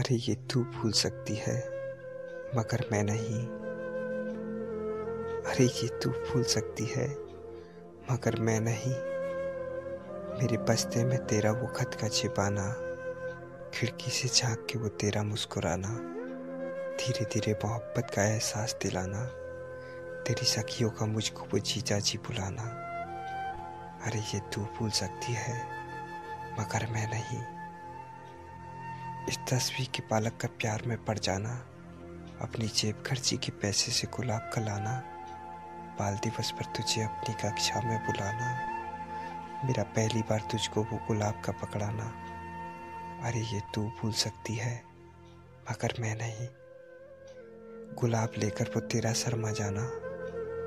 अरे ये तू भूल सकती है, मगर मैं नहीं। अरे ये तू भूल सकती है, मगर मैं नहीं। मेरे बस्ते में तेरा वो खत का छिपाना, खिड़की से झाँक के वो तेरा मुस्कुराना धीरे धीरे मोहब्बत का एहसास दिलाना, तेरी सखियों का मुझको वो जीजा जी बुलाना। अरे ये तू भूल सकती है, मगर मैं नहीं। इस तस्वीर के पालक का प्यार में पड़ जाना, अपनी जेब खर्ची के पैसे से गुलाब का लाना, बाल दिवस पर तुझे अपनी कक्षा में बुलाना, मेरा पहली बार तुझको वो गुलाब का पकड़ाना। अरे ये तू भूल सकती है, मगर मैं नहीं। गुलाब लेकर वो तेरा शर्मा जाना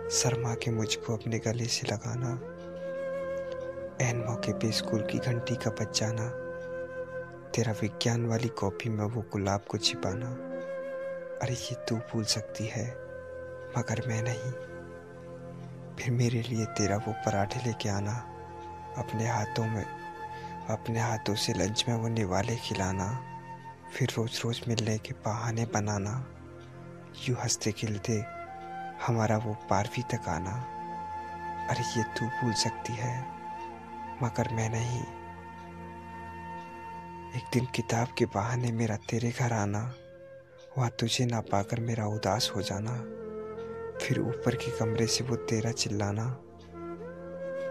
शर्मा के मुझको अपने गले से लगाना एन मौके पे स्कूल की घंटी का बच जाना। तेरा विज्ञान वाली कॉपी में वो गुलाब को छिपाना। अरे, ये तू भूल सकती है, मगर मैं नहीं। फिर मेरे लिए तेरा वो पराठे लेके आना, अपने हाथों में, अपने हाथों से लंच में वो निवाले खिलाना, फिर रोज रोज मिलने के बहाने बनाना। यूँ हँसते खिलते हमारा वो बारहवीं तक आना। अरे, ये तू भूल सकती है, मगर मैं नहीं। एक दिन किताब के बहाने मेरा तेरे घर आना, वहाँ तुझे ना पाकर मेरा उदास हो जाना, फिर ऊपर के कमरे से वो तेरा चिल्लाना,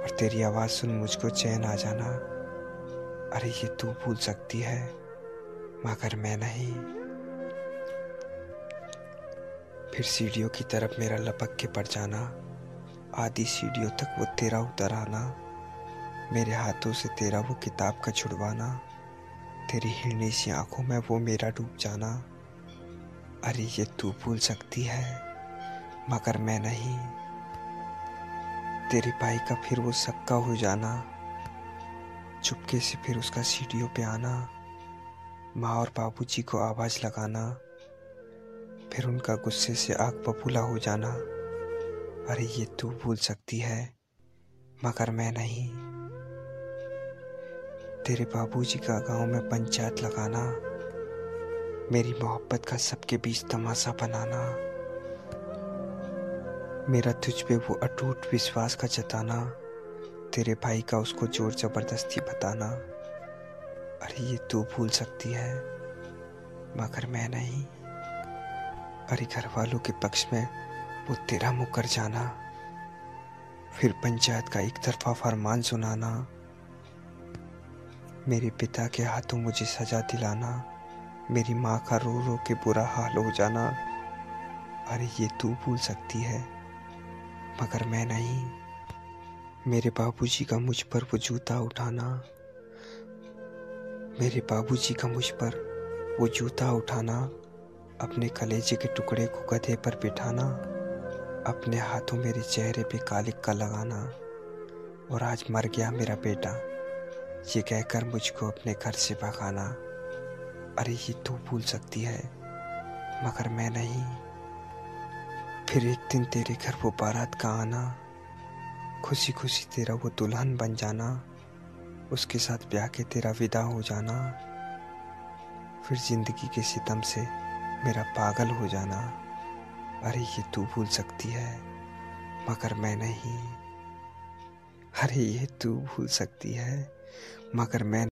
और तेरी आवाज़ सुन मुझको चैन आ जाना। अरे, ये तू भूल सकती है, मगर मैं नहीं। फिर सीढ़ियों की तरफ़ मेरा लपक के पड़ जाना, आधी सीढ़ियों तक वो तेरा उतर आना, मेरे हाथों से तेरा वो किताब का छुड़वाना। तेरी हिरनी सी आँखों में वो मेरा डूब जाना। अरे, ये तू भूल सकती है, मगर मैं नहीं। तेरे भाई का फिर वो सक्का हो जाना, चुपके से फिर उसका सीढ़ियों पे आना, माँ और बाबूजी को आवाज़ लगाना, फिर उनका गुस्से से आग बबूला हो जाना। अरे, ये तू भूल सकती है, मगर मैं नहीं। तेरे बाबूजी का गाँव में पंचायत लगाना, मेरी मोहब्बत का सबके बीच तमाशा बनाना, मेरा तुझ पे वो अटूट विश्वास का जताना, तेरे भाई का उसको ज़ोर ज़बरदस्ती बताना। अरे ये तू भूल सकती है, मगर मैं नहीं। अरे घर वालों के पक्ष में वो तेरा मुकर जाना, फिर पंचायत का एक तरफा फरमान सुनाना। मेरे पिता के हाथों मुझे सजा दिलाना, मेरी माँ का रो रो के बुरा हाल हो जाना। अरे, ये तू भूल सकती है, मगर मैं नहीं। मेरे बाबूजी का मुझ पर वो जूता उठाना, मेरे बाबूजी का मुझ पर वो जूता उठाना, अपने कलेजे के टुकड़े को गधे पर बिठाना, अपने हाथों मेरे चेहरे पे कालिक का लगाना, और आज मर गया मेरा बेटा। ये कहकर मुझको अपने घर से भगाना अरे ये तू भूल सकती है, मगर मैं नहीं। फिर एक दिन तेरे घर वो बारात का आना खुशी खुशी तेरा वो दुल्हन बन जाना, उसके साथ ब्याह के तेरा विदा हो जाना, फिर ज़िंदगी के सितम से मेरा पागल हो जाना। अरे ये तू भूल सकती है, मगर मैं नहीं। अरे ये तू भूल सकती है। मगर मैं